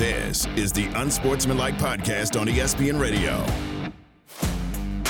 This is the Unsportsmanlike Podcast on ESPN Radio.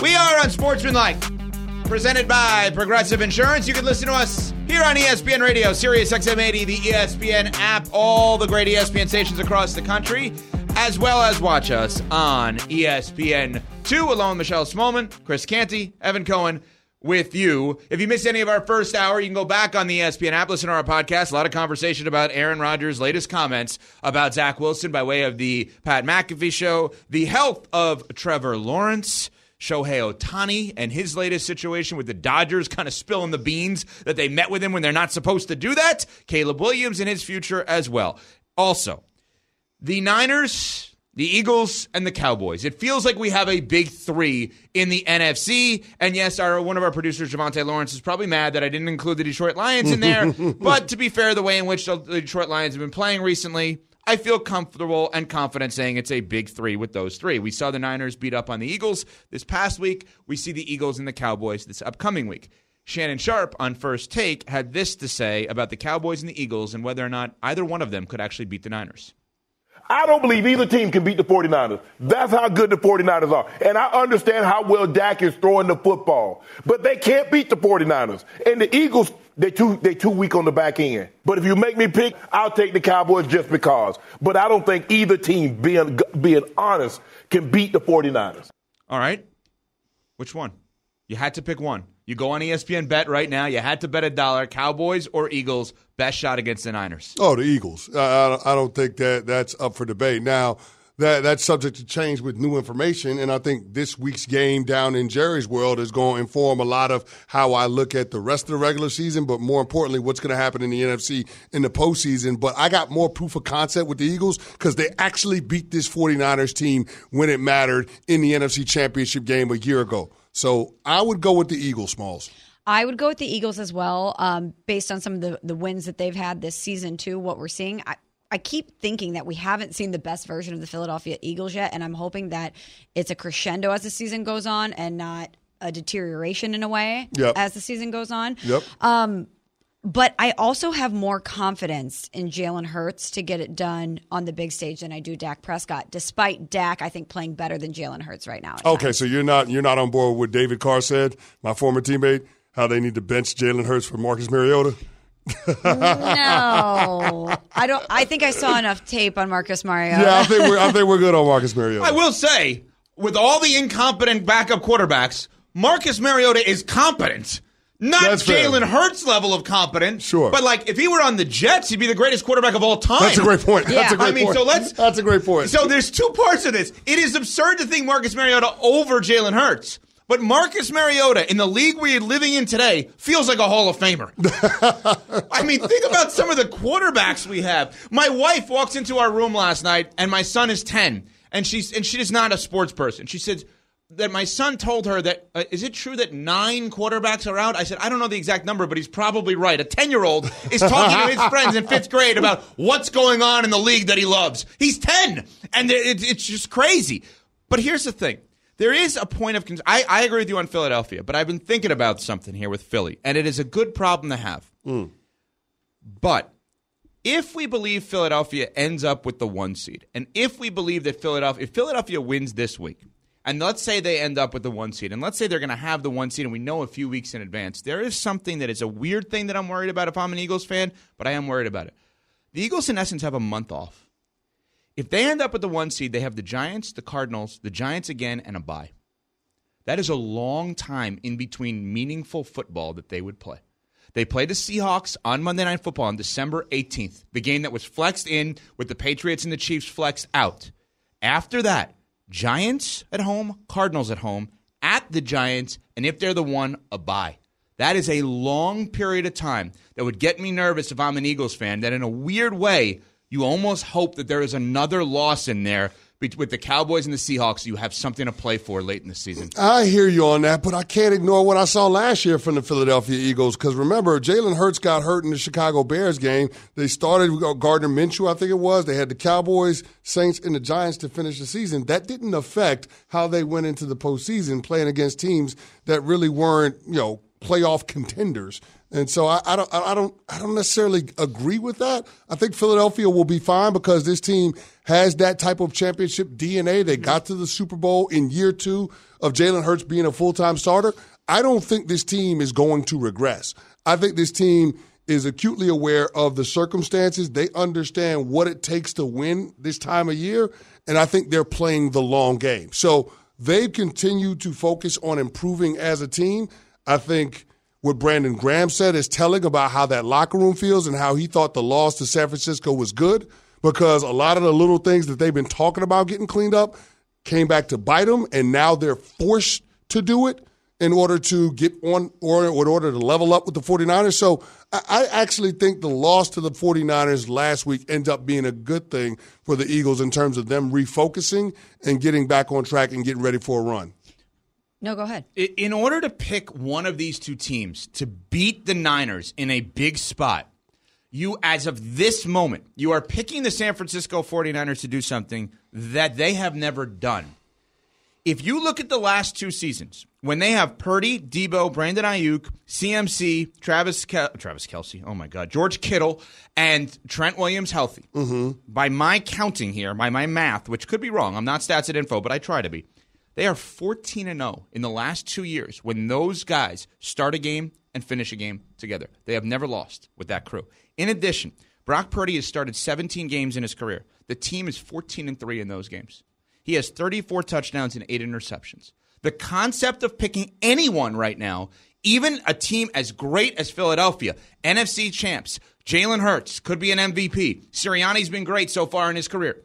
We are Unsportsmanlike, presented by Progressive Insurance. You can listen to us here on ESPN Radio, Sirius XM80, the ESPN app, all the great ESPN stations across the country, as well as watch us on ESPN2 along Michelle Smallmon, Chris Canty, Evan Cohen with you. If you missed any of our first hour, you can go back on the ESPN app, listen to our podcast. A lot of conversation about Aaron Rodgers' latest comments about Zach Wilson by way of the Pat McAfee show, the health of Trevor Lawrence. Shohei Ohtani and his latest situation with the Dodgers kind of spilling the beans that they met with him when they're not supposed to do that. Caleb Williams and his future as well. Also, the Niners, the Eagles, and the Cowboys. It feels like we have a big three in the NFC. And yes, our one of our producers, Javante Lawrence, is probably mad that I didn't include the Detroit Lions in there. but to be fair, the way in which the Detroit Lions have been playing recently, I feel comfortable and confident saying it's a big three with those three. We saw the Niners beat up on the Eagles this past week. We see the Eagles and the Cowboys this upcoming week. Shannon Sharpe on First Take had this to say about the Cowboys and the Eagles and whether or not either one of them could actually beat the Niners. I don't believe either team can beat the 49ers. That's how good the 49ers are. And I understand how well Dak is throwing the football. But they can't beat the 49ers. And the Eagles, they too they too weak on the back end. But if you make me pick, I'll take the Cowboys just because. But I don't think either team, being being honest, can beat the 49ers. All right. Which one? You had to pick one. You go on ESPN bet right now. You had to bet a dollar. Cowboys or Eagles, best shot against the Niners. Oh, the Eagles. I, I, I don't think that that's up for debate. Now, that that's subject to change with new information, and I think this week's game down in Jerry's world is going to inform a lot of how I look at the rest of the regular season, but more importantly, what's going to happen in the NFC in the postseason. But I got more proof of concept with the Eagles because they actually beat this 49ers team when it mattered in the NFC Championship game a year ago. So I would go with the Eagles, Smalls. I would go with the Eagles as well, um, based on some of the, the wins that they've had this season, too. What we're seeing, I, I keep thinking that we haven't seen the best version of the Philadelphia Eagles yet, and I'm hoping that it's a crescendo as the season goes on and not a deterioration in a way Yep. as the season goes on. Yep. Um, but I also have more confidence in Jalen Hurts to get it done on the big stage than I do Dak Prescott, despite Dak, I think, playing better than Jalen Hurts right now. Okay, times. so you're not you're not on board with what David Carr said, my former teammate, how they need to bench Jalen Hurts for Marcus Mariota. No, I don't. I think I saw enough tape on Marcus Mariota. Yeah, I think we're I think we're good on Marcus Mariota. I will say, with all the incompetent backup quarterbacks, Marcus Mariota is competent. Not That's fair. Jalen Hurts level of competent. Sure. But like if he were on the Jets, he'd be the greatest quarterback of all time. That's a great point. That's a great I mean, point. so let's That's a great point. So there's two parts of this. It is absurd to think Marcus Mariota over Jalen Hurts. But Marcus Mariota in the league we're living in today feels like a Hall of Famer. I mean, think about some of the quarterbacks we have. My wife walks into our room last night, and my son is ten, and she's and she is not a sports person. She said that my son told her that uh, is it true that nine quarterbacks are out? I said I don't know the exact number, but he's probably right. A ten year old is talking to his friends in fifth grade about what's going on in the league that he loves. He's ten, and it, it's just crazy. But here's the thing. There is a point of concern. I, I agree with you on Philadelphia, but I've been thinking about something here with Philly, and it is a good problem to have. But if we believe Philadelphia ends up with the one seed, and if we believe that Philadelphia, if Philadelphia wins this week, and let's say they end up with the one seed, and let's say they're going to have the one seed, and we know a few weeks in advance, there is something that is a weird thing that I'm worried about if I'm an Eagles fan, but I am worried about it. The Eagles, in essence, have a month off. If they end up with the one seed, they have the Giants, the Cardinals, the Giants again, and a bye. That is a long time in between meaningful football that they would play. They play the Seahawks on Monday Night Football on December 18th, the game that was flexed in with the Patriots and the Chiefs flexed out. After that, Giants at home, Cardinals at home, at the Giants, and if they're the one, a bye. That is a long period of time that would get me nervous if I'm an Eagles fan, that in a weird way, you almost hope that there is another loss in there with the Cowboys and the Seahawks. You have something to play for late in the season. I hear you on that, but I can't ignore what I saw last year from the Philadelphia Eagles. Because remember, Jalen Hurts got hurt in the Chicago Bears game. They started Gardner Minshew, I think it was. They had the Cowboys, Saints, and the Giants to finish the season. That didn't affect how they went into the postseason playing against teams that really weren't, you know, playoff contenders. And so I, I, don't, I don't, I don't necessarily agree with that. I think Philadelphia will be fine because this team has that type of championship DNA. They mm-hmm. got to the Super Bowl in year two of Jalen Hurts being a full time starter. I don't think this team is going to regress. I think this team is acutely aware of the circumstances. They understand what it takes to win this time of year, and I think they're playing the long game. So they've continued to focus on improving as a team. I think what Brandon Graham said is telling about how that locker room feels and how he thought the loss to San Francisco was good because a lot of the little things that they've been talking about getting cleaned up came back to bite them, and now they're forced to do it in order to get on or in order to level up with the 49ers. So I actually think the loss to the 49ers last week ends up being a good thing for the Eagles in terms of them refocusing and getting back on track and getting ready for a run. No, go ahead. In order to pick one of these two teams to beat the Niners in a big spot, you, as of this moment, you are picking the San Francisco 49ers to do something that they have never done. If you look at the last two seasons, when they have Purdy, Deebo, Brandon Aiyuk, CMC, Travis Kel- Travis Kelce, oh my God, George Kittle, and Trent Williams healthy. Mm-hmm. By my counting here, by my math, which could be wrong, I'm not stats at info, but I try to be. They are 14 and 0 in the last two years when those guys start a game and finish a game together. They have never lost with that crew. In addition, Brock Purdy has started 17 games in his career. The team is 14 and 3 in those games. He has 34 touchdowns and 8 interceptions. The concept of picking anyone right now, even a team as great as Philadelphia, NFC champs, Jalen Hurts could be an MVP. Sirianni's been great so far in his career.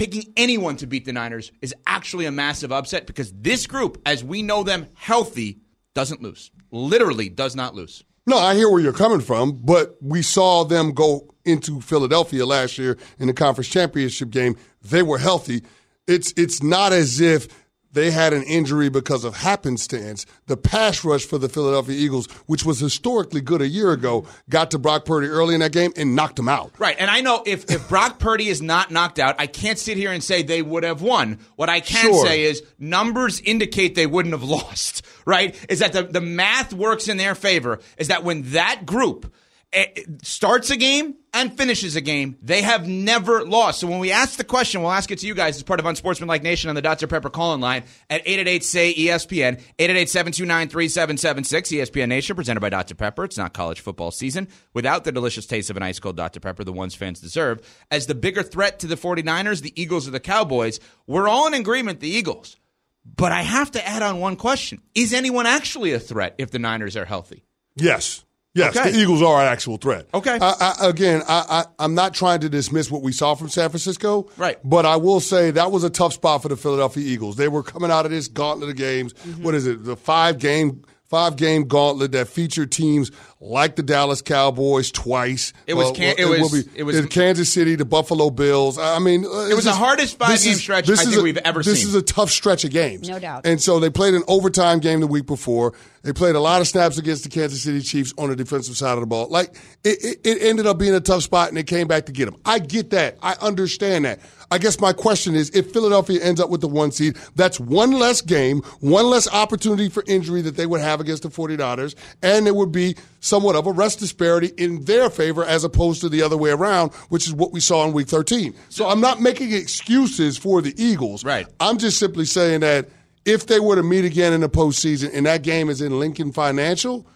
Picking anyone to beat the Niners is actually a massive upset because this group, as we know them healthy, doesn't lose. Literally does not lose. No, I hear where you're coming from, but we saw them go into Philadelphia last year in the conference championship game. They were healthy. It's it's not as if they had an injury because of happenstance. The pass rush for the Philadelphia Eagles, which was historically good a year ago, got to Brock Purdy early in that game and knocked him out. Right. And I know if, if Brock Purdy is not knocked out, I can't sit here and say they would have won. What I can sure. say is numbers indicate they wouldn't have lost, right? Is that the, the math works in their favor, is that when that group Eh, starts a game and finishes a game. They have never lost. So when we ask the question, we'll ask it to you guys as part of Unsportsmanlike Nation on the Dr. Pepper calling line at 888-SAY-ESPN, 888-729-3776, ESPN Nation, presented by Dr. Pepper. It's not college football season without the delicious taste of an ice cold Dr. Pepper, the ones fans deserve. As the bigger threat to the 49ers, the Eagles, or the Cowboys, we're all in agreement, the Eagles. But I have to add on one question. Is anyone actually a threat if the Niners are healthy? Yes. Yes, okay. the Eagles are an actual threat. Okay. I, I, again, I, I, am not trying to dismiss what we saw from San Francisco. Right. But I will say that was a tough spot for the Philadelphia Eagles. They were coming out of this gauntlet of games. Mm-hmm. What is it? The five game five game gauntlet that featured teams like the Dallas Cowboys twice. It was can- it, it, was, be, it was Kansas City, the Buffalo Bills. I mean, uh, it was the hardest five game is, stretch I think a, we've ever this seen. This is a tough stretch of games, no doubt. And so they played an overtime game the week before. They played a lot of snaps against the Kansas City Chiefs on the defensive side of the ball. Like it, it, it ended up being a tough spot, and they came back to get them. I get that. I understand that. I guess my question is if Philadelphia ends up with the one seed, that's one less game, one less opportunity for injury that they would have against the 49ers, and it would be somewhat of a rest disparity in their favor as opposed to the other way around, which is what we saw in week 13. So I'm not making excuses for the Eagles. Right. I'm just simply saying that if they were to meet again in the postseason and that game is in Lincoln Financial,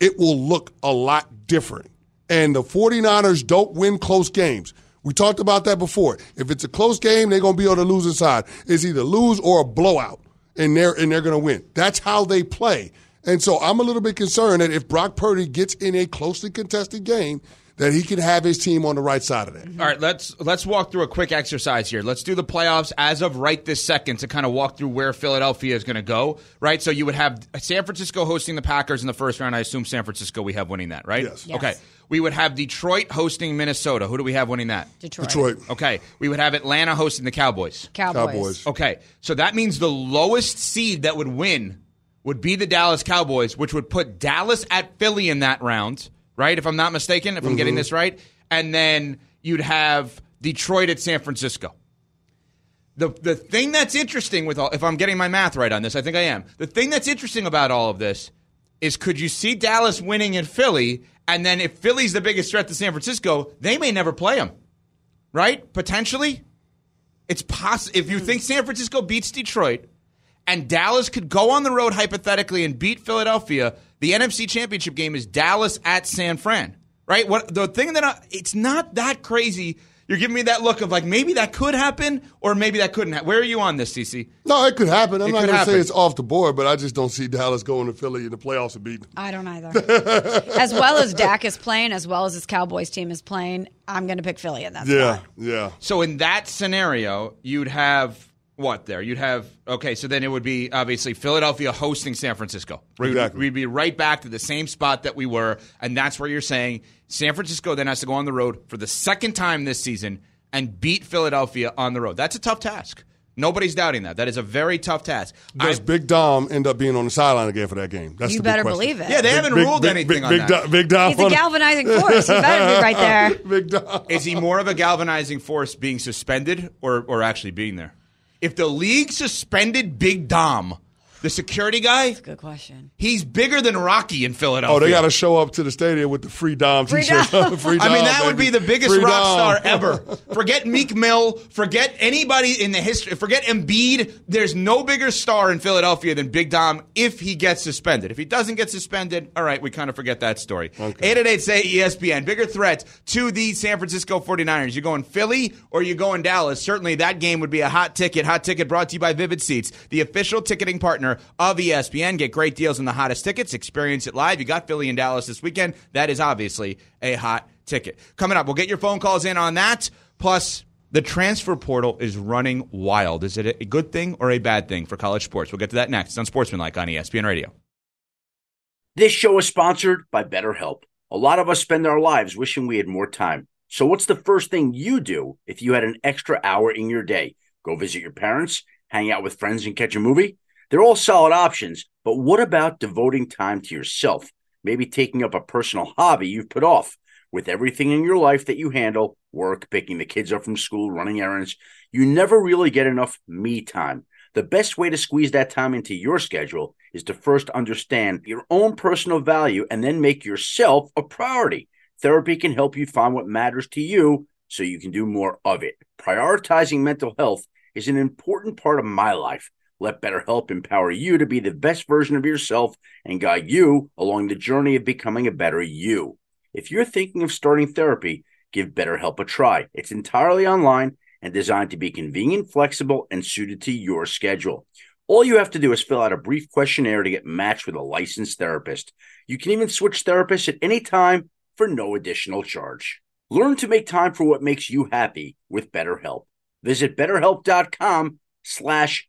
it will look a lot different. And the 49ers don't win close games. We talked about that before. If it's a close game, they're going to be on the losing side. It's either lose or a blowout, and they're and they're going to win. That's how they play. And so I'm a little bit concerned that if Brock Purdy gets in a closely contested game, that he can have his team on the right side of that. All right, let's let's walk through a quick exercise here. Let's do the playoffs as of right this second to kind of walk through where Philadelphia is going to go. Right, so you would have San Francisco hosting the Packers in the first round. I assume San Francisco we have winning that, right? Yes. yes. Okay. We would have Detroit hosting Minnesota. Who do we have winning that? Detroit. Detroit. Okay. We would have Atlanta hosting the Cowboys. Cowboys. Cowboys. Okay. So that means the lowest seed that would win would be the Dallas Cowboys, which would put Dallas at Philly in that round, right? If I'm not mistaken, if I'm getting mm-hmm. this right and then you'd have Detroit at San Francisco. The the thing that's interesting with all if I'm getting my math right on this, I think I am. The thing that's interesting about all of this is could you see Dallas winning in Philly? And then if Philly's the biggest threat to San Francisco, they may never play them, right? Potentially. It's possible. If you think San Francisco beats Detroit and Dallas could go on the road hypothetically and beat Philadelphia, the NFC Championship game is Dallas at San Fran, right? What the thing that I, it's not that crazy. You're giving me that look of like maybe that could happen or maybe that couldn't. happen. Where are you on this, CC? No, it could happen. I'm It not could going to say it's off the board, but I just don't see Dallas going to Philly in the playoffs and beating them. I don't either. as well as Dak is playing, as well as his Cowboys team is playing, I'm going to pick Philly in that Yeah, spot. yeah. So in that scenario, you'd have what there? You'd have okay. So then it would be obviously Philadelphia hosting San Francisco. We'd- Exactly. We'd be right back to the same spot that we were, and that's where you're saying San Francisco then has to go on the road for the second time this season and beat Philadelphia on the road. That's a tough task. Nobody's doubting that. That is a very tough task. Does I- Big Dom end up being on the sideline again for that game? That's You the better question. believe it. yeah, they haven't ruled big, anything big, on big, that. Dom, big Dom. He's a galvanizing force. He better be right there. Big Dom. Is he more of a galvanizing force being suspended or, or actually being there? If the league suspended Big Dom, the security guy, Good question. he's bigger than Rocky in Philadelphia. Oh, they got to show up to the stadium with the free Dom Free t-shirt. Dom. I mean, Dom, that would be the biggest Free rock Dom. star ever. Forget Meek Mill. Forget anybody in the history. Forget Embiid. There's no bigger star in Philadelphia than Big Dom if he gets suspended. If he doesn't get suspended, all right, we kind of forget that story. 888 say ESPN. Bigger threat to the San Francisco 49ers. You're going Philly or you're going Dallas? Certainly that game would be a hot ticket. Hot ticket brought to you by Vivid Seats, the official ticketing partner of E ESPN. Get great deals on the hottest tickets. Experience it live. You got Philly and Dallas this weekend. That is obviously a hot ticket. Coming up, we'll get your phone calls in on that. Plus, the transfer portal is running wild. Is it a good thing or a bad thing for college sports? We'll get to that next on Sportsmanlike on ESPN Radio. This show is sponsored by BetterHelp. A lot of us spend our lives wishing we had more time. So, what's the first thing you do if you had an extra hour in your day? Go visit your parents, hang out with friends, and catch a movie? They're all solid options, but what about devoting time to yourself? Maybe taking up a personal hobby you've put off. With everything in your life that you handle work, picking the kids up from school, running errands you never really get enough me time. The best way to squeeze that time into your schedule is to first understand your own personal value and then make yourself a priority. Therapy can help you find what matters to you so you can do more of it. Prioritizing mental health is an important part of my life. Let BetterHelp empower you to be the best version of yourself and guide you along the journey of becoming a better you. If you're thinking of starting therapy, give BetterHelp a try. It's entirely online and designed to be convenient, flexible, and suited to your schedule. All you have to do is fill out a brief questionnaire to get matched with a licensed therapist. You can even switch therapists at any time for no additional charge. Learn to make time for what makes you happy with BetterHelp. Visit betterhelp.com slash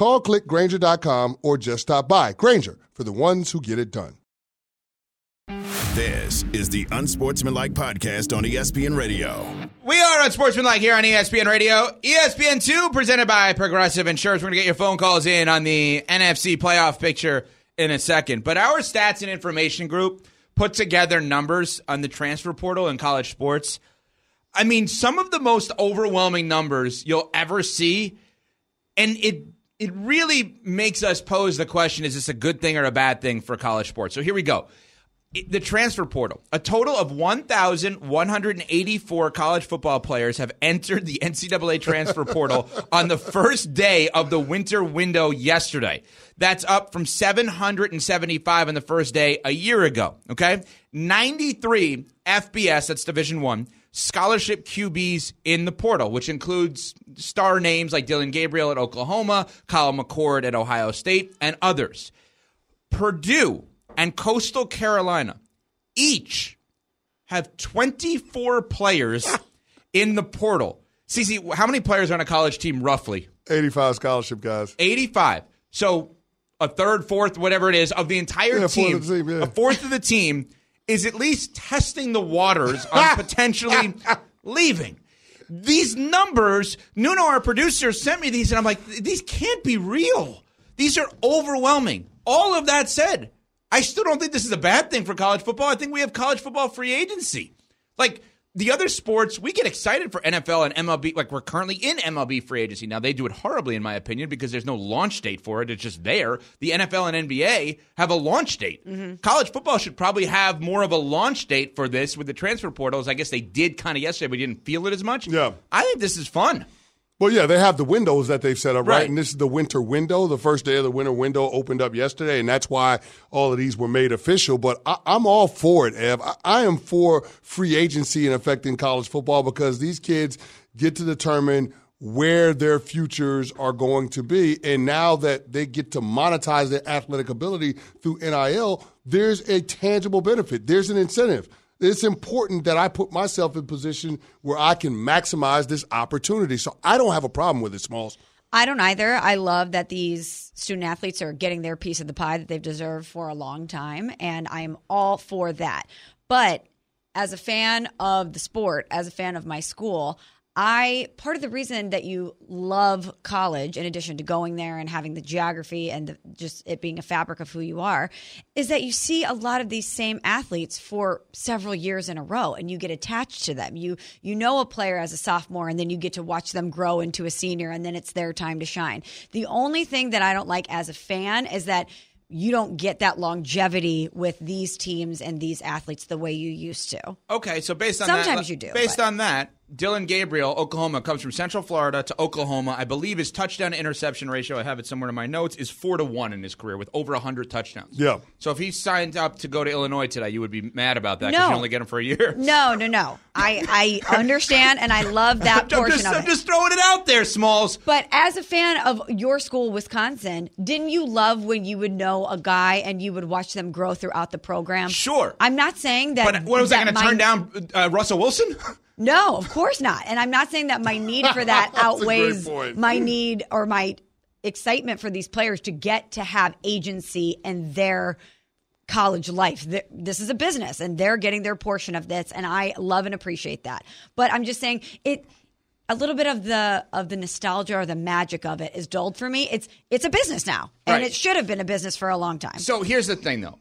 Call clickgrainger.com or just stop by. Grainger for the ones who get it done. This is the Unsportsmanlike Podcast on ESPN Radio. We are on Sportsmanlike here on ESPN Radio. ESPN 2 presented by Progressive Insurance. We're going to get your phone calls in on the NFC playoff picture in a second. But our stats and information group put together numbers on the transfer portal in college sports. I mean, some of the most overwhelming numbers you'll ever see. And it it really makes us pose the question is this a good thing or a bad thing for college sports? So here we go the transfer portal. A total of 1,184 college football players have entered the NCAA transfer portal on the first day of the winter window yesterday. That's up from 775 on the first day a year ago. Okay. 93 FBS, that's Division One, scholarship QBs in the portal, which includes star names like Dillon Gabriel at Oklahoma, Kyle McCord at Ohio State, and others. Purdue and Coastal Carolina each have 24 players in the portal. CC, how many players are on a college team roughly? 85 scholarship guys. 85. So a third, fourth, whatever it is, of the entire Yeah, team, the team, yeah. a fourth of the team is at least testing the waters on potentially leaving. These numbers, Nuno, our producer, sent me these, and I'm like, these can't be real. These are overwhelming. All of that said, I still don't think this is a bad thing for college football. I think we have college football free agency. Like, the other sports, we get excited for NFL and MLB. Like we're currently in MLB free agency. Now they do it horribly, in my opinion, because there's no launch date for it. It's just there. The NFL and NBA have a launch date. Mm-hmm. College football should probably have more of a launch date for this with the transfer portals. I guess they did kind of yesterday, but didn't feel it as much. Yeah, I think this is fun. Well, yeah, they have the windows that they've set up, right? Right. And this is the winter window. The first day of the winter window opened up yesterday, and that's why all of these were made official. But I, I'm all for it, Ev. I, I am for free agency and affecting college football because these kids get to determine where their futures are going to be. And now that they get to monetize their athletic ability through NIL, there's a tangible benefit. There's an incentive. It's important that I put myself in position where I can maximize this opportunity. So I don't have a problem with it, Smalls. I don't either. I love that these student athletes are getting their piece of the pie that they've deserved for a long time, and I am all for that. But as a fan of the sport, as a fan of my school, I part of the reason that you love college, in addition to going there and having the geography and the, just it being a fabric of who you are, is that you see a lot of these same athletes for several years in a row, and you get attached to them. You you know a player as a sophomore, and then you get to watch them grow into a senior, and then it's their time to shine. The only thing that I don't like as a fan is that you don't get that longevity with these teams and these athletes the way you used to. Okay, so based on that, Sometimes you do, Based but- on that, Dillon Gabriel, Oklahoma, comes from Central Florida to Oklahoma. I believe his touchdown interception ratio, I have it somewhere in my notes, is four to one in his career with over hundred touchdowns. Yeah. So if he signed up to go to Illinois today, you would be mad about that because No. you only get him for a year. No, no, no. I I understand and I love that I'm portion just, of I'm it. just throwing it out there, Smalls. But as a fan of your school, Wisconsin, didn't you love when you would know a guy and you would watch them grow throughout the program? Sure. I'm not saying that. But what was I that going to my- turn down uh, Russell Wilson? No, of course not. And I'm not saying that my need for that That's a great outweighs my need or my excitement for these players to get to have agency in their college life. This is a business and they're getting their portion of this and I love and appreciate that. But I'm just saying it a little bit of the of the nostalgia or the magic of it is dulled for me. It's it's a business now. And Right. it should have been a business for a long time. So here's the thing, though.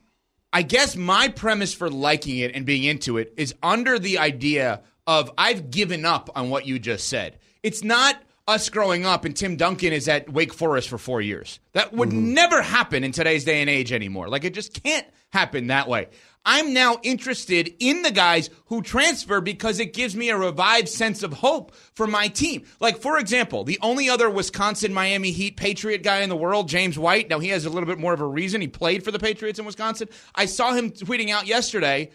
I guess my premise for liking it and being into it is under the idea of I've given up on what you just said. It's not us growing up and Tim Duncan is at Wake Forest for four years. That would mm-hmm. never happen in today's day and age anymore. Like it just can't happen that way. I'm now interested in the guys who transfer because it gives me a revived sense of hope for my team. Like, for example, the only other Wisconsin Miami Heat Patriot guy in the world, James White. Now, he has a little bit more of a reason. He played for the Patriots in Wisconsin. I saw him tweeting out yesterday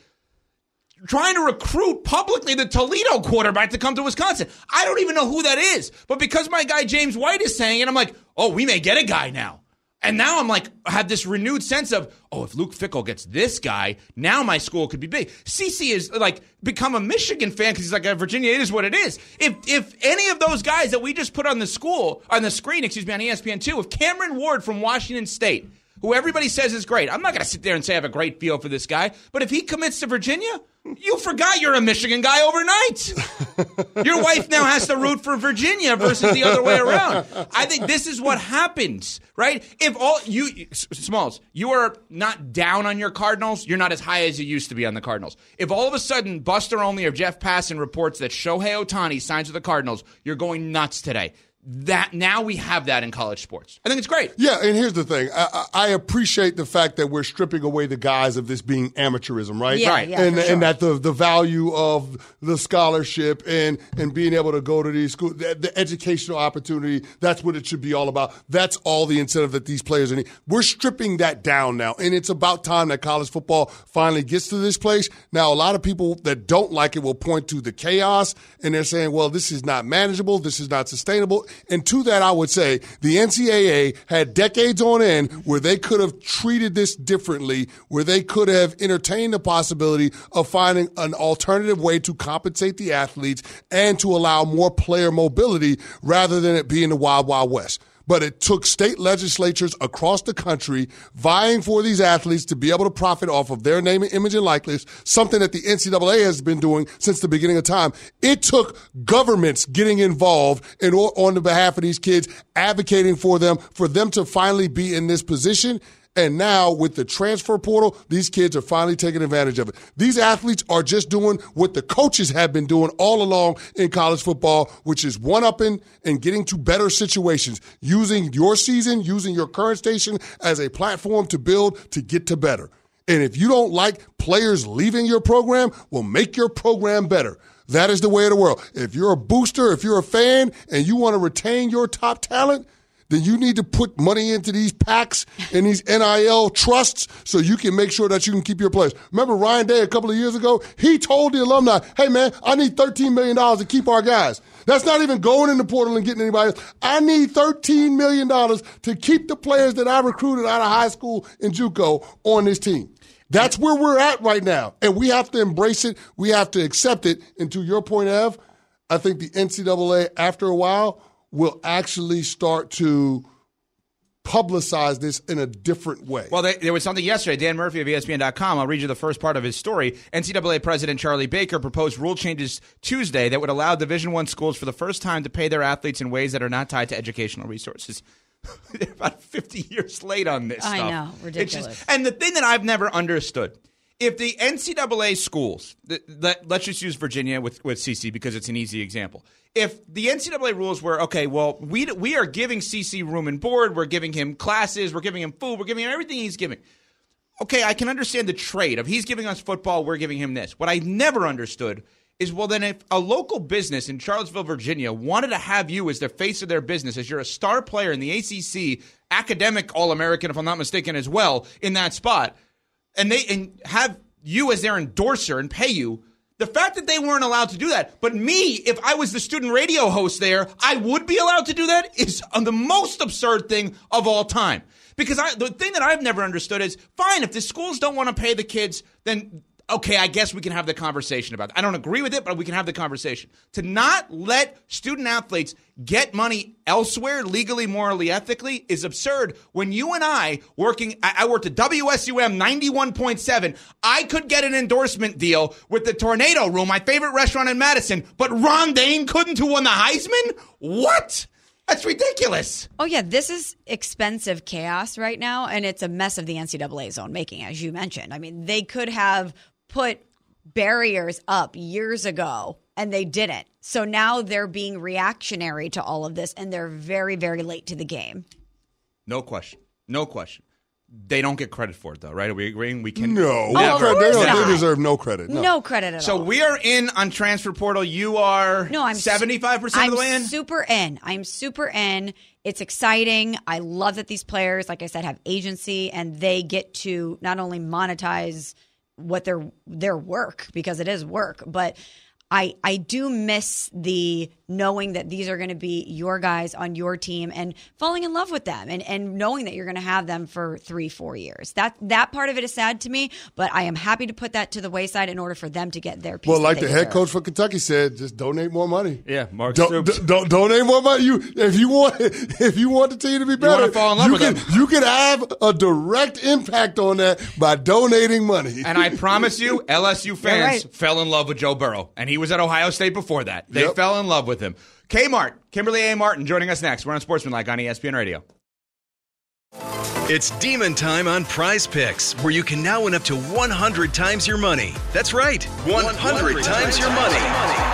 trying to recruit publicly the Toledo quarterback to come to Wisconsin. I don't even know who that is. But because my guy James White is saying it, I'm like, oh, we may get a guy now. And now I'm like, I have this renewed sense of, oh, if Luke Fickell gets this guy, now my school could be big. CC is like become a Michigan fan because he's like, "Uh, Virginia, it is what it is. If if any of those guys that we just put on the school on the screen, excuse me, on ESPN two, if Cameron Ward from Washington State, who everybody says is great, I'm not going to sit there and say I have a great feel for this guy, but if he commits to Virginia, you forgot you're a Michigan guy overnight. Your wife now has to root for Virginia versus the other way around. I think this is what happens, right? If all you Smalls, you are not down on your Cardinals, you're not as high as you used to be on the Cardinals. If all of a sudden Buster Olney or Jeff Passan reports that Shohei Ohtani signs with the Cardinals, you're going nuts today. That now we have that in college sports. I think it's great. Yeah, and here's the thing. I, I I appreciate the fact that we're stripping away the guise of this being amateurism, right? Yeah, Right. yeah, and sure. and that the the value of the scholarship and and being able to go to these schools, the, the educational opportunity. That's what it should be all about. That's all the incentive that these players need. We're stripping that down now, and it's about time that college football finally gets to this place. Now, a lot of people that don't like it will point to the chaos, and they're saying, "Well, this is not manageable. This is not sustainable." And to that, I would say the NCAA had decades on end where they could have treated this differently, where they could have entertained the possibility of finding an alternative way to compensate the athletes and to allow more player mobility rather than it being the wild, wild west. But it took state legislatures across the country vying for these athletes to be able to profit off of their name, and image, and likeness, something that the NCAA has been doing since the beginning of time. It took governments getting involved in, on the behalf of these kids, advocating for them, for them to finally be in this position. And now with the transfer portal, these kids are finally taking advantage of it. These athletes are just doing what the coaches have been doing all along in college football, which is one upping and getting to better situations, using your season, using your current station as a platform to build to get to better. And if you don't like players leaving your program, well, make your program better. That is the way of the world. If you're a booster, if you're a fan, and you want to retain your top talent, then you need to put money into these packs and these NIL trusts so you can make sure that you can keep your players. Remember Ryan Day a couple of years ago? He told the alumni, hey man, I need $13 million to keep our guys. That's not even going in the portal and getting anybody else. I need $13 million to keep the players that I recruited out of high school in JUCO on this team. That's where we're at right now. And we have to embrace it. We have to accept it. And to your point, Ev, I think the NCAA, after a while, will actually start to publicize this in a different way. Well, there was something yesterday. Dan Murphy of ESPN.com. I'll read you the first part of his story. NCAA President Charlie Baker proposed rule changes Tuesday that would allow Division One schools for the first time to pay their athletes in ways that are not tied to educational resources. They're about 50 years late on this. I stuff. know, ridiculous. Just, and the thing that I've never understood if the NCAA schools, let's just use Virginia with, with CC because it's an easy example. If the NCAA rules were okay, well, we we are giving CC room and board, we're giving him classes, we're giving him food, we're giving him everything he's giving. Okay, I can understand the trade of he's giving us football, we're giving him this. What I never understood is well, then if a local business in Charlottesville, Virginia, wanted to have you as the face of their business, as you're a star player in the ACC, academic All American, if I'm not mistaken, as well in that spot and they and have you as their endorser and pay you. The fact that they weren't allowed to do that, but me, if I was the student radio host there, I would be allowed to do that is the most absurd thing of all time. Because I, the thing that I've never understood is fine, if the schools don't want to pay the kids, then okay, I guess we can have the conversation about it. I don't agree with it, but we can have the conversation. To not let student athletes get money elsewhere, legally, morally, ethically, is absurd. When you and I, working, I worked at WSUM 91.7, I could get an endorsement deal with the Tornado Room, my favorite restaurant in Madison, but Ron Dayne couldn't who won the Heisman? What? That's ridiculous. Oh yeah, this is expensive chaos right now, and it's a mess of the NCAA's own making, as you mentioned. I mean, they could have put barriers up years ago and they didn't. So now they're being reactionary to all of this and they're very, very late to the game. No question. No question. They don't get credit for it, though, right? Are we agreeing? We can. No, oh, they, they, deserve no credit. No, no credit at so all. So we are in on transfer portal. You are no, I'm seventy five percent of the way in. Super in. I'm super in. It's exciting. I love that these players, like I said, have agency and they get to not only monetize what their their work because it is work, but I I do miss the knowing that these are going to be your guys on your team and falling in love with them and, and knowing that you're going to have them for three, four years. That that part of it is sad to me, but I am happy to put that to the wayside in order for them to get their piece. Well, like the deserve. head coach for Kentucky said, just donate more money. Yeah, Mark don't, d- don't donate more money. You if you want if you want the team to be better, you, you can them. you can have a direct impact on that by donating money. And I promise you, LSU fans right. fell in love with Joe Burrow, and he was at Ohio State before that. They yep. fell in love with with him. Kmart, Kimberley A. Martin joining us next. We're on Sportsmanlike on ESPN Radio. It's demon time on prize picks, where you can now win up to 100 times your money. That's right, 100, 100 times your money.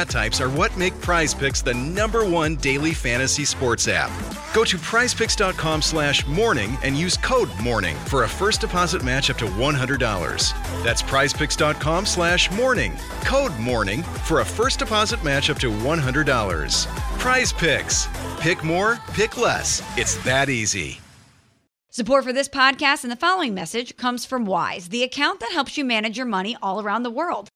stat types are what make Prize Picks the number one daily fantasy sports app. Go to prizepicks.com slash morning and use code morning for a first deposit match up to $100. That's prizepicks.com slash morning. Code morning for a first deposit match up to $100. Prize Picks. Pick more, pick less. It's that easy. Support for this podcast and the following message comes from Wise, the account that helps you manage your money all around the world.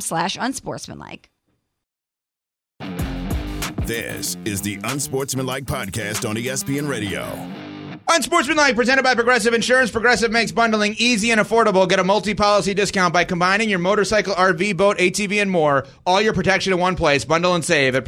slash unsportsmanlike. This is the Unsportsmanlike Podcast on ESPN Radio. Unsportsmanlike, presented by Progressive Insurance. Progressive makes bundling easy and affordable. Get a multi-policy discount by combining your motorcycle, RV, boat, ATV, and more. All your protection in one place. Bundle and save at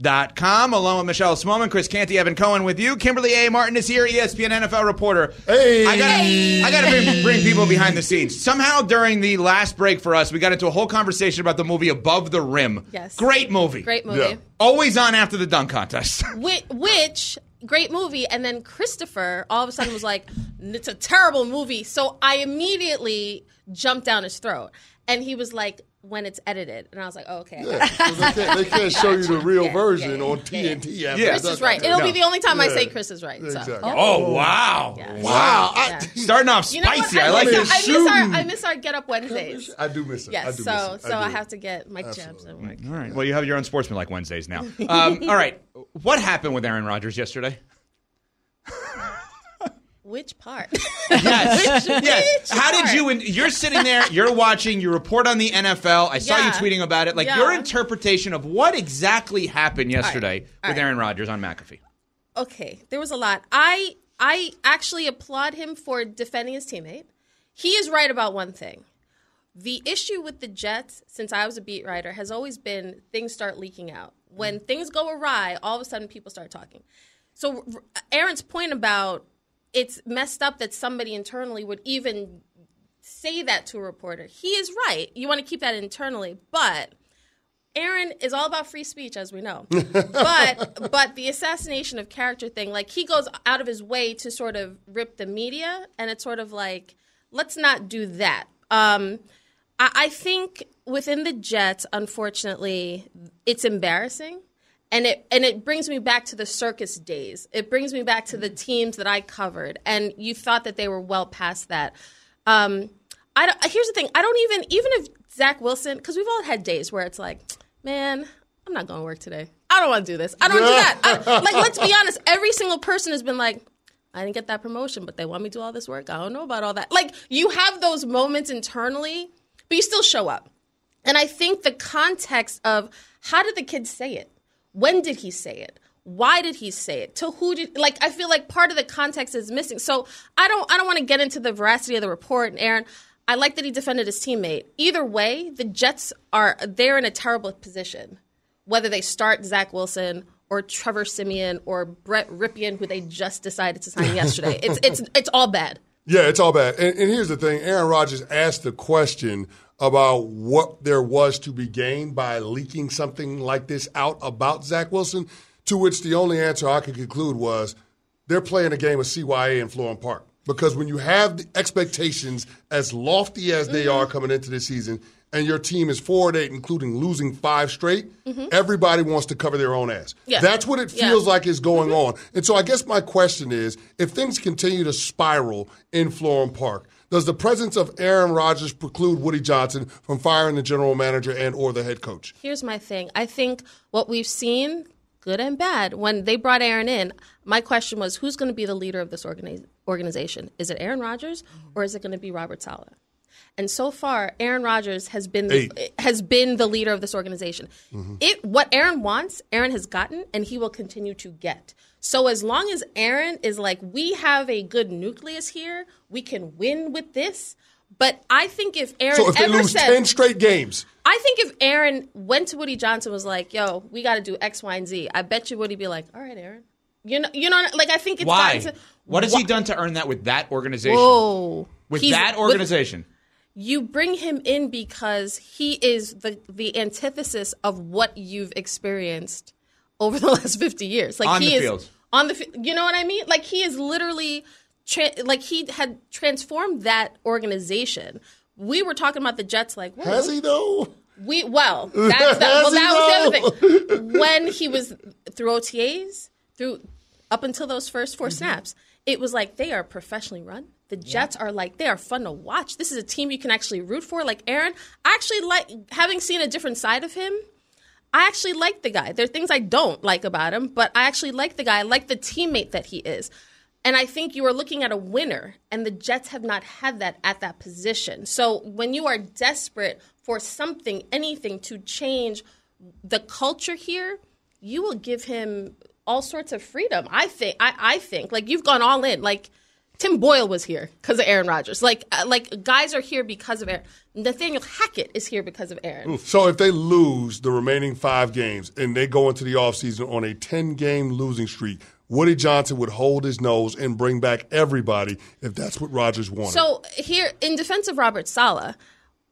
progressive.com. Along with Michelle Smallmon, Chris Canty, Evan Cohen with you. Kimberley A. Martin is here, ESPN NFL reporter. Hey. I gotta, I gotta bring, bring people behind the scenes. Somehow during the last break for us, we got into a whole conversation about the movie Above the Rim. Yes. Great movie. Great movie. Yeah. Always on after the dunk contest. Which, which great movie, and then Christopher all of a sudden was like, "It's a terrible movie." So I immediately jumped down his throat, and he was like, "When it's edited," and I was like, oh, "Okay." Yeah, got it." 'cause they can't, they can't show you the real Yeah, version yeah, on TNT. after Yeah. the Chris is right. It'll be the only time I say Chris is right. So. Exactly. oh, wow. Yeah. Wow. I- Starting off You know what? spicy. I like miss it. I miss our I miss our get up Wednesdays. I do miss it. I Yes, do so miss it. so I, do. have to get my jabs at work. All right. Well, you have your unsportsmanlike Wednesdays now. Um, all right. What happened with Aaron Rodgers yesterday? Which part? Yes. Which- yes. which How did you? And you're sitting there. You're watching. You report on the NFL. I saw you tweeting about it. Like Yeah. your interpretation of what exactly happened yesterday with right. Aaron Rodgers on McAfee. okay, there was a lot. I I actually applaud him for defending his teammate. He is right about one thing. The issue with the Jets, since I was a beat writer, has always been things start leaking out. When things go awry, all of a sudden people start talking. So Aaron's point about it's messed up that somebody internally would even say that to a reporter. He is right. You want to keep that internally, but Aaron is all about free speech, as we know. but but the assassination of character thing, like he goes out of his way to sort of rip the media, and it's sort of like, let's not do that. Um, I, I think within the Jets, unfortunately, it's embarrassing. And it and it brings me back to the circus days. It brings me back to the teams that I covered, and you thought that they were well past that. Um, I don't, here's the thing: I don't even even if Zach Wilson, because we've all had days where it's like, man, I'm not going to work today. I don't want to do this. I don't do that. I, like, let's be honest. Every single person has been like, I didn't get that promotion, but they want me to do all this work. I don't know about all that. Like, you have those moments internally, but you still show up. And I think the context of how did the kid say it? When did he say it? Why did he say it? To who did like I feel like part of the context is missing. So I don't I don't want to get into the veracity of the report and Aaron I like that he defended his teammate. Either way, the Jets are they're in a terrible position. Whether they start Zach Wilson or Trevor Siemian or Brett Rypien, who they just decided to sign yesterday. It's it's it's all bad. Yeah, it's all bad. And, and here's the thing Aaron Rodgers asked the question about what there was to be gained by leaking something like this out about Zach Wilson, to which the only answer I could conclude was they're playing a game of CYA in Florham Park. Because when you have the expectations as lofty as they mm-hmm. are coming into this season, and your team is four and eight, including losing five straight, mm-hmm. everybody wants to cover their own ass. Yeah. That's what it Yeah. feels like is going mm-hmm. on. And so I guess my question is if things continue to spiral in Florham Park, does the presence of Aaron Rodgers preclude Woody Johnson from firing the general manager and or the head coach? Here's my thing. I think what we've seen, good and bad, when they brought Aaron in, my question was who's going to be the leader of this organi- organization? Is it Aaron Rodgers or is it going to be Robert Saleh? And so far, Aaron Rodgers has been the, has been the leader of this organization. Mm-hmm. It what Aaron wants, Aaron has gotten, and he will continue to get. So as long as Aaron is like, we have a good nucleus here, we can win with this. But I think if Aaron So if they ever lose said, ten straight games, I think if Aaron went to Woody Johnson was like, "Yo, we got to do X, Y, and Z," I bet you Woody be like, "All right, Aaron." You know, you know, like I think it's Why? gotten to- What has he done to earn that with that organization? Whoa, with He's- that organization. you bring him in because he is the the antithesis of what you've experienced over the last 50 years. Like On he the is field. on the you know what i mean? Like he is literally tra- like he had transformed that organization. We were talking about the jets like whoa, has he though? we well that's that, well Has he that was the other thing. When he was through otas through up until those first 4 Mm-hmm. snaps it was like they are professionally run. The jets are like they are fun to watch. This is a team you can actually root for. Like aaron i actually like having seen a different side of him I actually like the guy. There are things I don't like about him, but I actually like the guy. I like the teammate that he is. And I think you are looking at a winner, and the Jets have not had that at that position. So when you are desperate for something, anything to change the culture here, you will give him all sorts of freedom. I think. I, I think like you've gone all in. Like Tim Boyle was here because of Aaron Rodgers. Like uh, like guys are here because of Aaron. Nathaniel Hackett is here because of Aaron. So if they lose the remaining five games and they go into the offseason on a 10 game losing streak, Woody Johnson would hold his nose and bring back everybody if that's what Rodgers wanted. So here, in defense of Robert Saleh,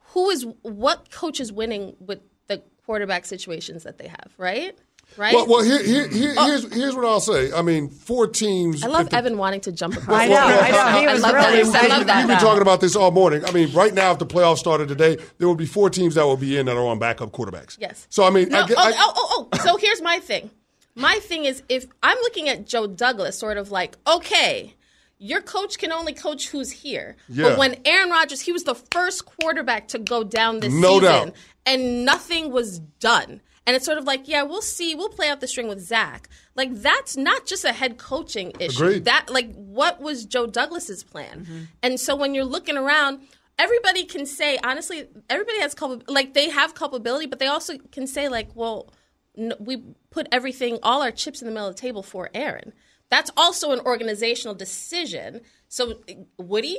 who is what coach is winning with the quarterback situations that they have, right? Right. well, well here, here, here, oh. here's, here's what I'll say. I mean, four teams. I love the- Evan wanting to jump across. I the know, field. I know. He I was love really that. I excited love about that. We've been talking about this all morning. I mean, right now, if the playoffs started today, there would be four teams that would be in that are on backup quarterbacks. Yes. So I mean, No, I, oh, I, oh, oh, oh. So here's my thing. My thing is if I'm looking at Joe Douglas, sort of like, okay, your coach can only coach who's here. Yeah. But when Aaron Rodgers, he was the first quarterback to go down this No season, doubt. and nothing was done. And it's sort of like, yeah, we'll see. We'll play out the string with Zach. Like that's not just a head coaching issue. Agreed. That like what was Joe Douglas's plan? Mm-hmm. And so when you're looking around, everybody can say honestly, everybody has culpability. Like they have culpability, but they also can say like, well, n- we put everything, all our chips in the middle of the table for Aaron. That's also an organizational decision. So Woody,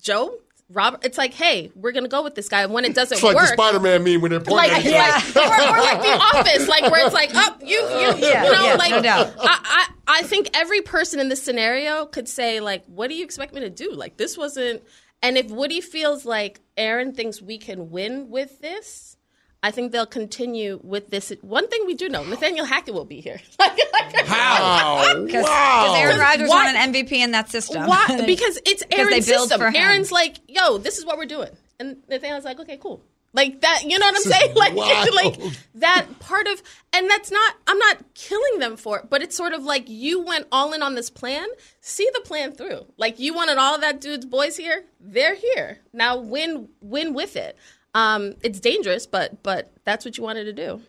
Joe, Robert, it's like, hey, we're gonna go with this guy. And when it doesn't it's like work, the Spider-Man meme when they're pointing like, at each like or, or like the office, like where it's like, oh, you, you, Yeah, you know, yeah, like no doubt. I, I, I think every person in this scenario could say, like, what do you expect me to do? Like, this wasn't. And if Woody feels like Aaron thinks we can win with this, I think they'll continue with this. One thing we do know, Nathaniel Hackett will be here. How? Because Aaron Rodgers Why- won an MVP in that system. Why? Because it's Aaron's they build system. for him. Aaron's like, yo, this is what we're doing, and Nathaniel's like, okay, cool. Like that, you know what I'm saying? Like, wild. like that part of, and that's not. I'm not killing them for it, but it's sort of like you went all in on this plan. See the plan through. Like you wanted all of that dude's boys here. They're here now. Win, win with it. Um, it's dangerous, but but that's what you wanted to do.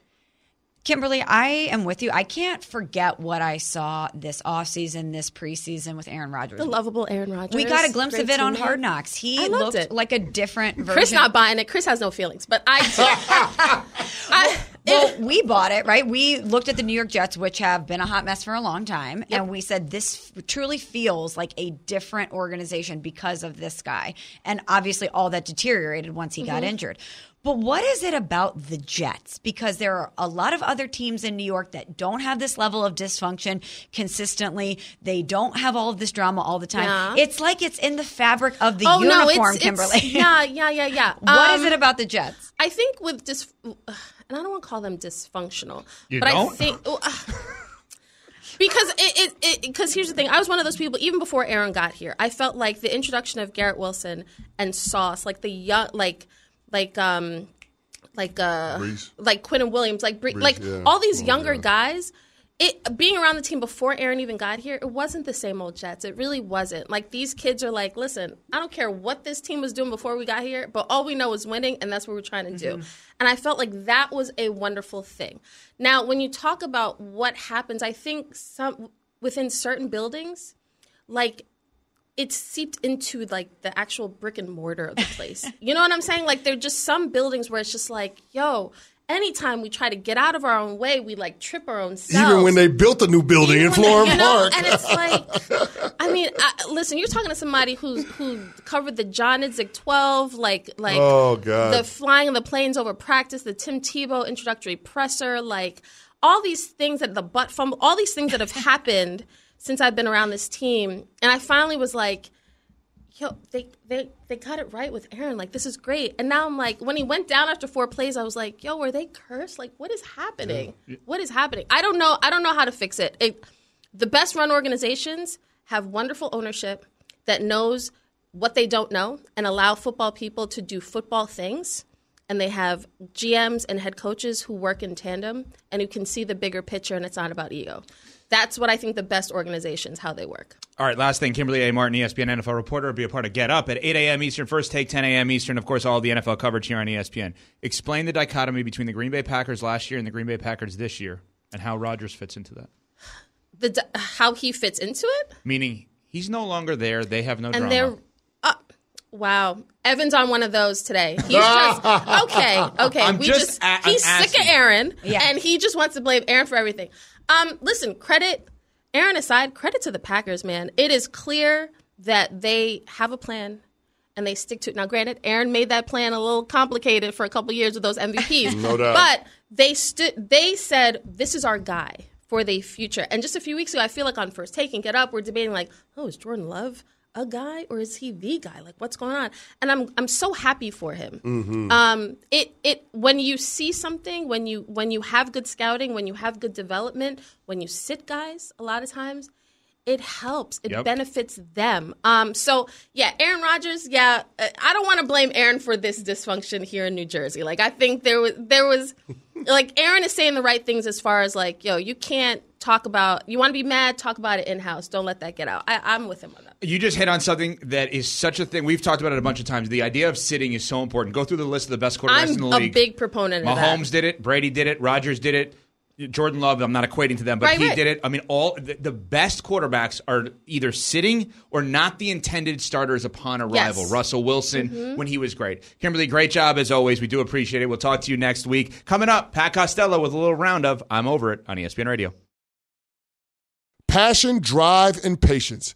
Kimberley, I am with you. I can't forget what I saw this offseason, this preseason with Aaron Rodgers. The lovable Aaron Rodgers. we got a glimpse great of it on. Hard Knocks. He looked it. like a different version. Chris not buying it. Chris has no feelings, but I. I well, we bought it, right? We looked at the New York Jets, which have been a hot mess for a long time, and we said this truly feels like a different organization because of this guy. And obviously, all that deteriorated once he Mm-hmm. got injured. But what is it about the Jets? Because there are a lot of other teams in New York that don't have this level of dysfunction consistently. They don't have all of this drama all the time. Yeah. It's like it's in the fabric of the oh no, uniform, it's, Kimberley. it's yeah, yeah, yeah, yeah. What is Um, it about the Jets? I think with dis, and I don't want to call them dysfunctional, You but I don't? think oh, ah. because it it because here's the thing. I was one of those people even before Aaron got here. I felt like the introduction of Garrett Wilson and Sauce, like the young, like like um like uh Breece. like Quinnen Williams, like Bree, like yeah. all these Oh, younger yeah. guys. It being around the team before Aaron even got here, it wasn't the same old Jets. It really wasn't. Like these kids are like, listen, I don't care what this team was doing before we got here, but all we know is winning, and that's what we're trying to do. And I felt like that was a wonderful thing. Now, when you talk about what happens, I think some within certain buildings, like it's seeped into like the actual brick and mortar of the place. you know what I'm saying? Like there are just some buildings where it's just like, yo, anytime we try to get out of our own way, we like trip our own selves. Even when they built a new building Even in Florham Park. and it's like, I I mean, I, listen, you're talking to somebody who's who covered the John Idzik 12, like like Oh, God. the flying of the planes over practice, the Tim Tebow introductory presser, like all these things that the butt fumble, all these things that have happened since I've been around this team, and I finally was like. Yo, they, they they got it right with Aaron. Like this is great. And now I'm like, when he went down after four plays, I was like, yo, were they cursed? Like, what is happening? What is happening? I don't know. I don't know how to fix it. it the best run organizations have wonderful ownership that knows what they don't know and allow football people to do football things. And they have GMs and head coaches who work in tandem and who can see the bigger picture, and it's not about ego. That's what I think the best organizations how they work. All right, last thing. Kimberley A. Martin, ESPN NFL reporter, will be a part of Get Up at 8 a.m. Eastern, first take 10 a.m. Eastern. Of course, all the NFL coverage here on ESPN. Explain the dichotomy between the Green Bay Packers last year and the Green Bay Packers this year and how Rodgers fits into that. The d- how he fits into it, Meaning, he's no longer there. They have no and drama. they're uh, wow. Evan's on one of those today. He's just okay. Okay, I'm we just just, a- I'm he's sick asking. of Aaron, Yeah. and he just wants to blame Aaron for everything. Um, listen, credit Aaron aside, credit to the Packers, man. It is clear that they have a plan and they stick to it. Now, granted, Aaron made that plan a little complicated for a couple years with those MVPs, No doubt. but they stood. They said, "This is our guy." For the future, and just a few weeks ago, I feel like on first take and get up, we're debating like, oh, is Jordan Love a guy or is he the guy? Like, what's going on? And I'm I'm so happy for him. Um, it it when you see something, when you when you have good scouting, when you have good development, when you sit guys, a lot of times, it helps. It Yep. benefits them. Um, so yeah, Aaron Rodgers. Yeah, uh, I don't want to blame Aaron for this dysfunction here in New Jersey. Like, I think there was there was like Aaron is saying the right things as far as like, yo, you can't talk about you want to be mad, talk about it in house. Don't let that get out. I, I'm with him on that. You just hit on something that is such a thing. We've talked about it a bunch of times. The idea of sitting is so important. Go through the list of the best quarterbacks in the league. I'm a big proponent of that. Mahomes did it. Brady did it. Rodgers did it. Jordan Love, I'm not equating to them, but Right, he right. did it. I mean, all the, the best quarterbacks are either sitting or not the intended starters upon arrival. Yes. Mm-hmm. Russell Wilson, when he was great. Kimberley, great job as always. We do appreciate it. We'll talk to you next week. Coming up, Pat Costello with a little round of I'm Over It on ESPN Radio. Passion, drive, and patience.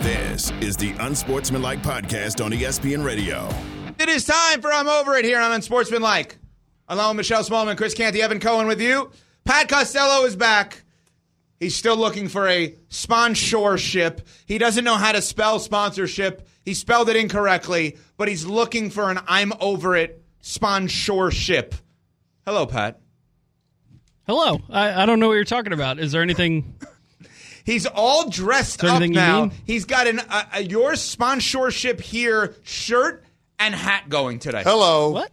This is the Unsportsmanlike Podcast on ESPN Radio. It is time for I'm Over It here on Unsportsmanlike. Along with Michelle Smallmon, Chris Canty, Evan Cohen with you. Pat Costello is back. He's still looking for a sponsorship. He doesn't know how to spell sponsorship. He spelled it incorrectly, but he's looking for an I'm Over It sponsorship. Hello, Pat. Hello. I, I don't know what you're talking about. Is there anything? He's all dressed up now. He's got an uh, uh, your sponsorship here shirt and hat going today. Hello. What?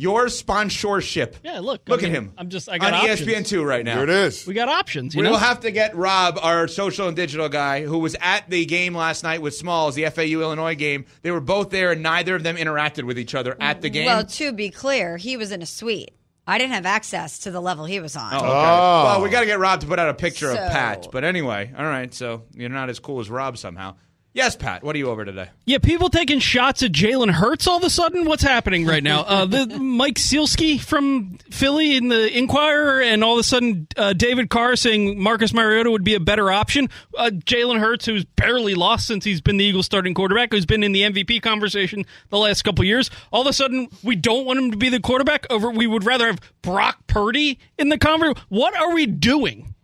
Your sponsorship. Yeah, look. I Look mean, at him. I'm just. I got on options. ESPN2 right now. Here it is. We got options. You We'll know. have to get Rob, our social and digital guy, who was at the game last night with Smalls, the FAU Illinois game. They were both there, and neither of them interacted with each other at the game. Well, to be clear, he was in a suite. I didn't have access to the level he was on. Oh, okay. Well, we got to get Rob to put out a picture So- of Pat. But anyway, all right. So you're not as cool as Rob somehow. Yes, Pat. What are you over today? Yeah, people taking shots at Jalen Hurts all of a sudden. What's happening right now? Uh, the Mike Sielski from Philly in the Inquirer, and all of a sudden uh, David Carr saying Marcus Mariota would be a better option. Uh, Jalen Hurts, who's barely lost since he's been the Eagles' starting quarterback, who's been in the MVP conversation the last couple years. All of a sudden, we don't want him to be the quarterback. Over, we would rather have Brock Purdy in the conversation. What are we doing?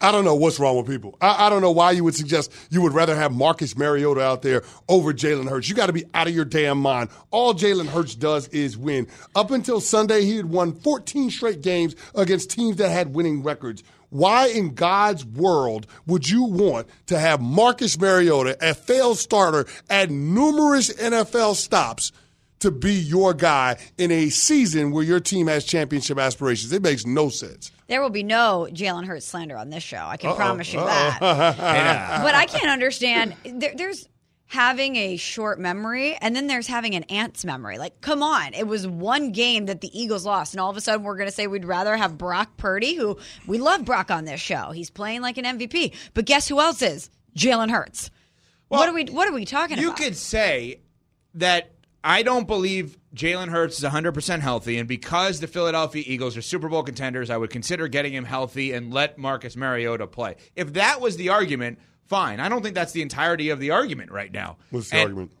I don't know what's wrong with people. I, I, don't know why you would suggest you would rather have Marcus Mariota out there over Jalen Hurts. You got to be out of your damn mind. All Jalen Hurts does is win. Up until Sunday, he had won 14 straight games against teams that had winning records. Why in God's world would you want to have Marcus Mariota, a failed starter at numerous NFL stops? To be your guy in a season where your team has championship aspirations. It makes no sense. There will be no Jalen Hurts slander on this show. I can Uh-oh. promise you Uh-oh. that. Yeah. But I can't understand. There, there's having a short memory, and then there's having an ant's memory. Like, come on. It was one game that the Eagles lost, and all of a sudden we're going to say we'd rather have Brock Purdy, who we love Brock on this show. He's playing like an MVP. But guess who else is? Jalen Hurts. what are we What are we talking You about? You could say that I don't believe Jalen Hurts is 100% healthy, and because the Philadelphia Eagles are Super Bowl contenders, I would consider getting him healthy and let Marcus Mariota play. If that was the argument, fine. I don't think that's the entirety of the argument right now. What's the And argument?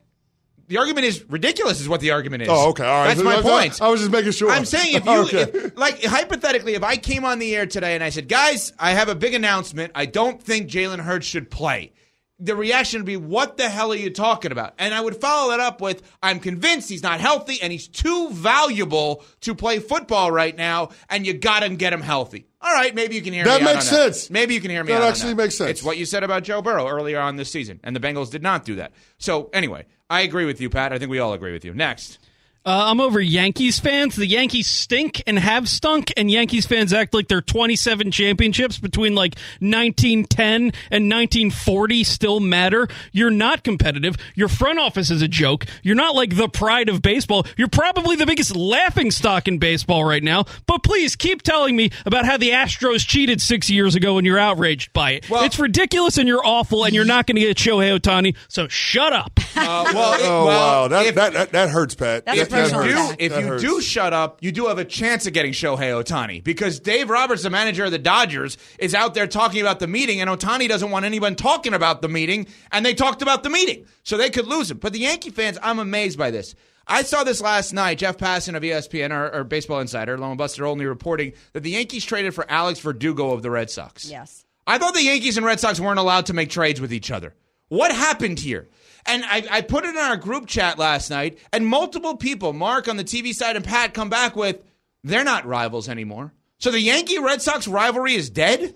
The argument is ridiculous, is what the argument is. Oh, okay. All right. That's my point. I was just making sure. I'm saying if you, Okay. if, like hypothetically, if I came on the air today and I said, guys, I have a big announcement. I don't think Jalen Hurts should play. The reaction would be, what the hell are you talking about? And I would follow that up with, I'm convinced he's not healthy and he's too valuable to play football right now, and you got to get him healthy. All right, maybe you can hear That me makes sense. Maybe you can hear me That actually makes sense. It's what you said about Joe Burrow earlier on this season, and the Bengals did not do that. So anyway, I agree with you, Pat. I think we all agree with you. Next. Uh, I'm over Yankees fans. The Yankees stink and have stunk, and Yankees fans act like their 27 championships between like 1910 and 1940 still matter. You're not competitive. Your front office is a joke. You're not like the pride of baseball. You're probably the biggest laughing stock in baseball right now. But please keep telling me about how the Astros cheated six years ago and you're outraged by it. it's ridiculous and you're awful, and you're not going to get Shohei Ohtani. So shut up. Uh, well, it- oh well, wow, that, if- that, that that hurts, Pat. That's That- if that you hurts. do, if That you hurts. do shut up, you do have a chance of getting Shohei Ohtani because Dave Roberts, the manager of the Dodgers, is out there talking about the meeting, and Ohtani doesn't want anyone talking about the meeting, and they talked about the meeting, so they could lose him. But the Yankee fans, I'm amazed by this. I saw this last night. Jeff Passan of ESPN, or, or Baseball Insider, Lone Buster Olney reporting that the Yankees traded for Alex Verdugo of the Red Sox. yes. I thought the Yankees and Red Sox weren't allowed to make trades with each other. What happened here? And I, I put it in our group chat last night, and multiple people, Mark on the TV side and Pat, come back with they're not rivals anymore. So the Yankee Red Sox rivalry is dead?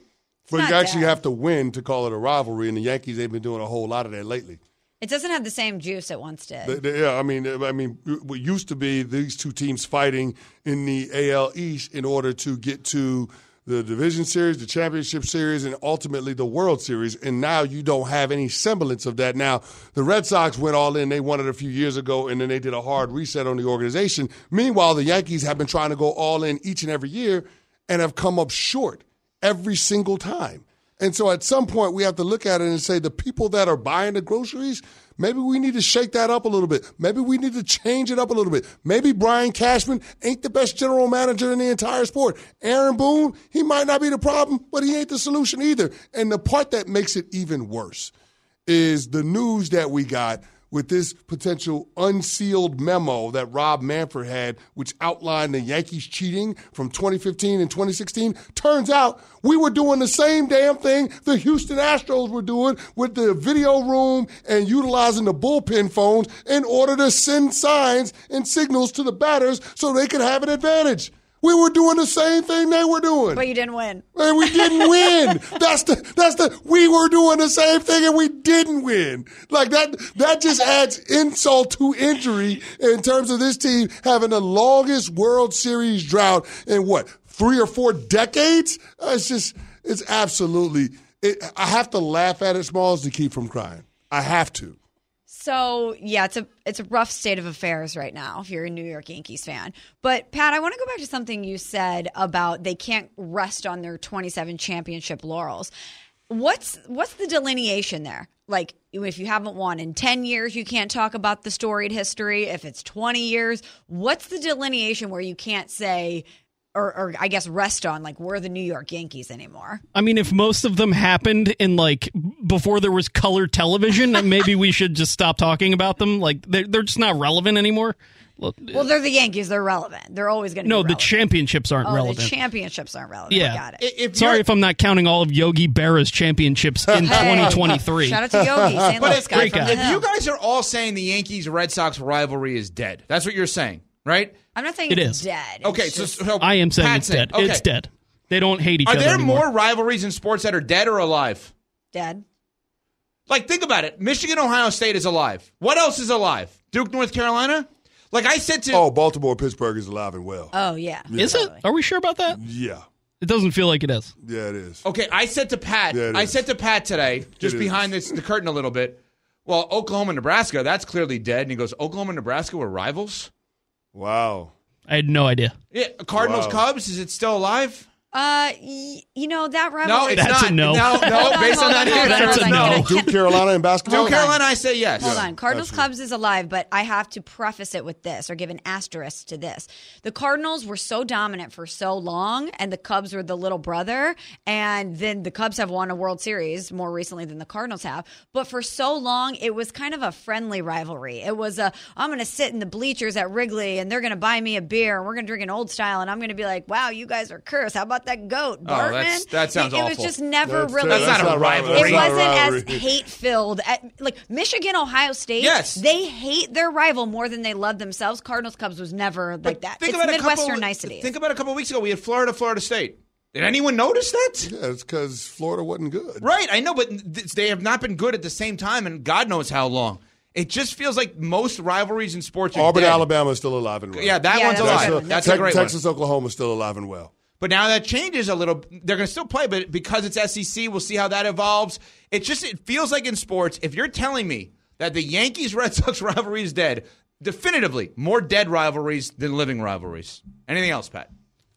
But you actually bad. have to win to call it a rivalry, and the Yankees they've been doing a whole lot of that lately. It doesn't have the same juice it once did. They- they- yeah, I mean, uh, I mean, what used to be these two teams fighting in the AL East in order to get to the division series, the championship series, and ultimately the World Series. And now you don't have any semblance of that. Now the Red Sox went all in; they won it a few years ago, and then they did a hard reset on the organization. Meanwhile, the Yankees have been trying to go all in each and every year, and have come up short every single time. And so at some point, we have to look at it and say the people that are buying the groceries, maybe we need to shake that up a little bit. Maybe we need to change it up a little bit. Maybe Brian Cashman ain't the best general manager in the entire sport. Aaron Boone, he might not be the problem, but he ain't the solution either. And the part that makes it even worse is the news that we got with this potential unsealed memo that Rob Manfred had, which outlined the Yankees cheating from 2015 and 2016. Turns out we were doing the same damn thing the Houston Astros were doing with the video room and utilizing the bullpen phones in order to send signs and signals to the batters so they could have an advantage. We were doing the same thing they were doing. But you didn't win. And we didn't win. That's the that's the we were doing the same thing and we didn't win. Like that that just adds insult to injury in terms of this team having the longest World Series drought in what, three or four decades? Uh, It's just it's absolutely it, I have to laugh at it, Smalls, to keep from crying. I have to. So yeah, it's a it's a rough state of affairs right now if you're a New York Yankees fan. But Pat, I want to go back to something you said about they can't rest on their 27 championship laurels. What's what's the delineation there? like if you haven't won in 10 years you can't talk about the storied history if it's 20 years what's the delineation where you can't say or, or i guess rest on like we're the new york yankees anymore I mean, if most of them happened in like before there was color television, then maybe we should just stop talking about them. Like they're they're just not relevant anymore. Well, well they're the yankees they're relevant they're always going to be. no, the championships aren't oh, relevant. the championships aren't relevant Yeah. I got it If Sorry if I'm not counting all of Yogi Berra's championships in Hey, 2023. shout out to yogi st But louis if, guy great from guy. the if you guys are all saying the Yankees Red Sox rivalry is dead, that's what you're saying, right? i'm not saying It it's is. dead It's Okay, so, just- so I am saying Pat's it's dead. okay. It's dead. They don't hate each Are other Are there anymore. more rivalries in sports that are dead or alive? dead Like, think about it. Michigan, Ohio State is alive. What else is alive? Duke, North Carolina? Like I said to. Oh, Baltimore, Pittsburgh is alive and well. oh yeah Is it? Are we sure about that? Yeah, It doesn't feel like it is. yeah, it is. Okay, I said to Pat, Yeah, I is. said to Pat today, just It behind is. this, the curtain a little bit. Well, Oklahoma, Nebraska, that's clearly dead. And he goes, Oklahoma, Nebraska were rivals. Wow. I had no idea. Yeah, Cardinals, Wow. Cubs, is it still alive? Uh y- you know that No, rivalry it's That's not. a no. No, no, Hold on, based hold on on, that hold on, answer, That's it's a no. no. Duke, Carolina, and basketball. Duke, Carolina, I say yes. Hold on. Cardinals That's Cubs is alive, but I have to preface it with this or give an asterisk to this. The Cardinals were so dominant for so long, and the Cubs were the little brother. And then the Cubs have won a World Series more recently than the Cardinals have. But for so long, it was kind of a friendly rivalry. It was a, I'm going to sit in the bleachers at Wrigley, and they're going to buy me a beer, and we're going to drink an old style, and I'm going to be like, wow, you guys are cursed. How about that goat, Oh, Bartman? that's- that sounds it, it was just never That's really. ter- That's not a rivalry. It That's not a wasn't as hate filled. Like Michigan, Ohio State. Yes. they hate their rival more than they love themselves. Cardinals Cubs was never like that. Think It's about a Midwestern couple, niceties. Think about a couple weeks ago. We had Florida, Florida State. Did anyone notice that? Yeah, it's because Florida wasn't good. Right, I know, but th- they have not been good at the same time, and God knows how long. It just feels like most rivalries in sports are Auburn, dead. Alabama is still alive and well. Yeah, that Yeah, one's that's a alive. good. That's Tex- a great Texas, one. Oklahoma is still alive and well. But now that changes a little. They're going to still play, but because it's SEC, we'll see how that evolves. It just it feels like in sports, if you're telling me that the Yankees Red Sox rivalry is dead, definitively more dead rivalries than living rivalries. Anything else, Pat?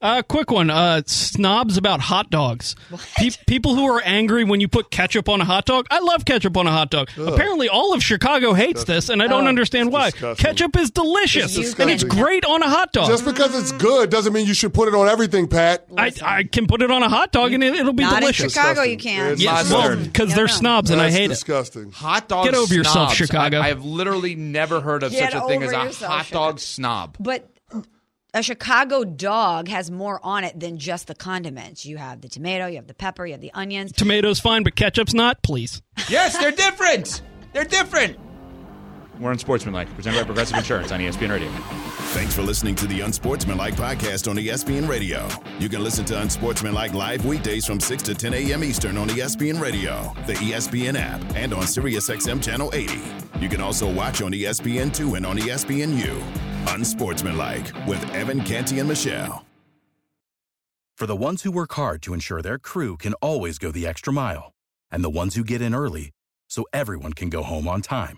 Uh, quick one. Uh, snobs about hot dogs. Pe- people who are angry when you put ketchup on a hot dog. I love ketchup on a hot dog. Apparently, all of Chicago hates this, and I don't Oh. understand why. disgusting. Ketchup is delicious, It's and it's great on a hot dog. Just because it's good doesn't mean you should put it on everything, Pat. I, I can put it on a hot dog, and it, it'll be Not in delicious. Chicago, you can't. It's Yes, Mustard. well, because Yeah, they're snobs, and I That's hate it. disgusting. Hot dog. Get over yourself. Chicago. I, I have literally never heard of Get such a thing as a yourself, hot Chicago. dog snob. But a Chicago dog has more on it than just the condiments. You have the tomato, you have the pepper, you have the onions. Tomatoes fine, but ketchup's not. Please. Yes, they're different. They're different. We're unsportsmanlike, presented by Progressive Insurance on ESPN Radio. Thanks for listening to the Unsportsmanlike podcast on ESPN Radio. You can listen to Unsportsmanlike live weekdays from 6 to 10 a.m. Eastern on ESPN Radio, the ESPN app, and on SiriusXM Channel 80. You can also watch on E ESPN2 and on ESPNU. Unsportsmanlike with Evan Canty and Michelle. For the ones who work hard to ensure their crew can always go the extra mile, and the ones who get in early so everyone can go home on time,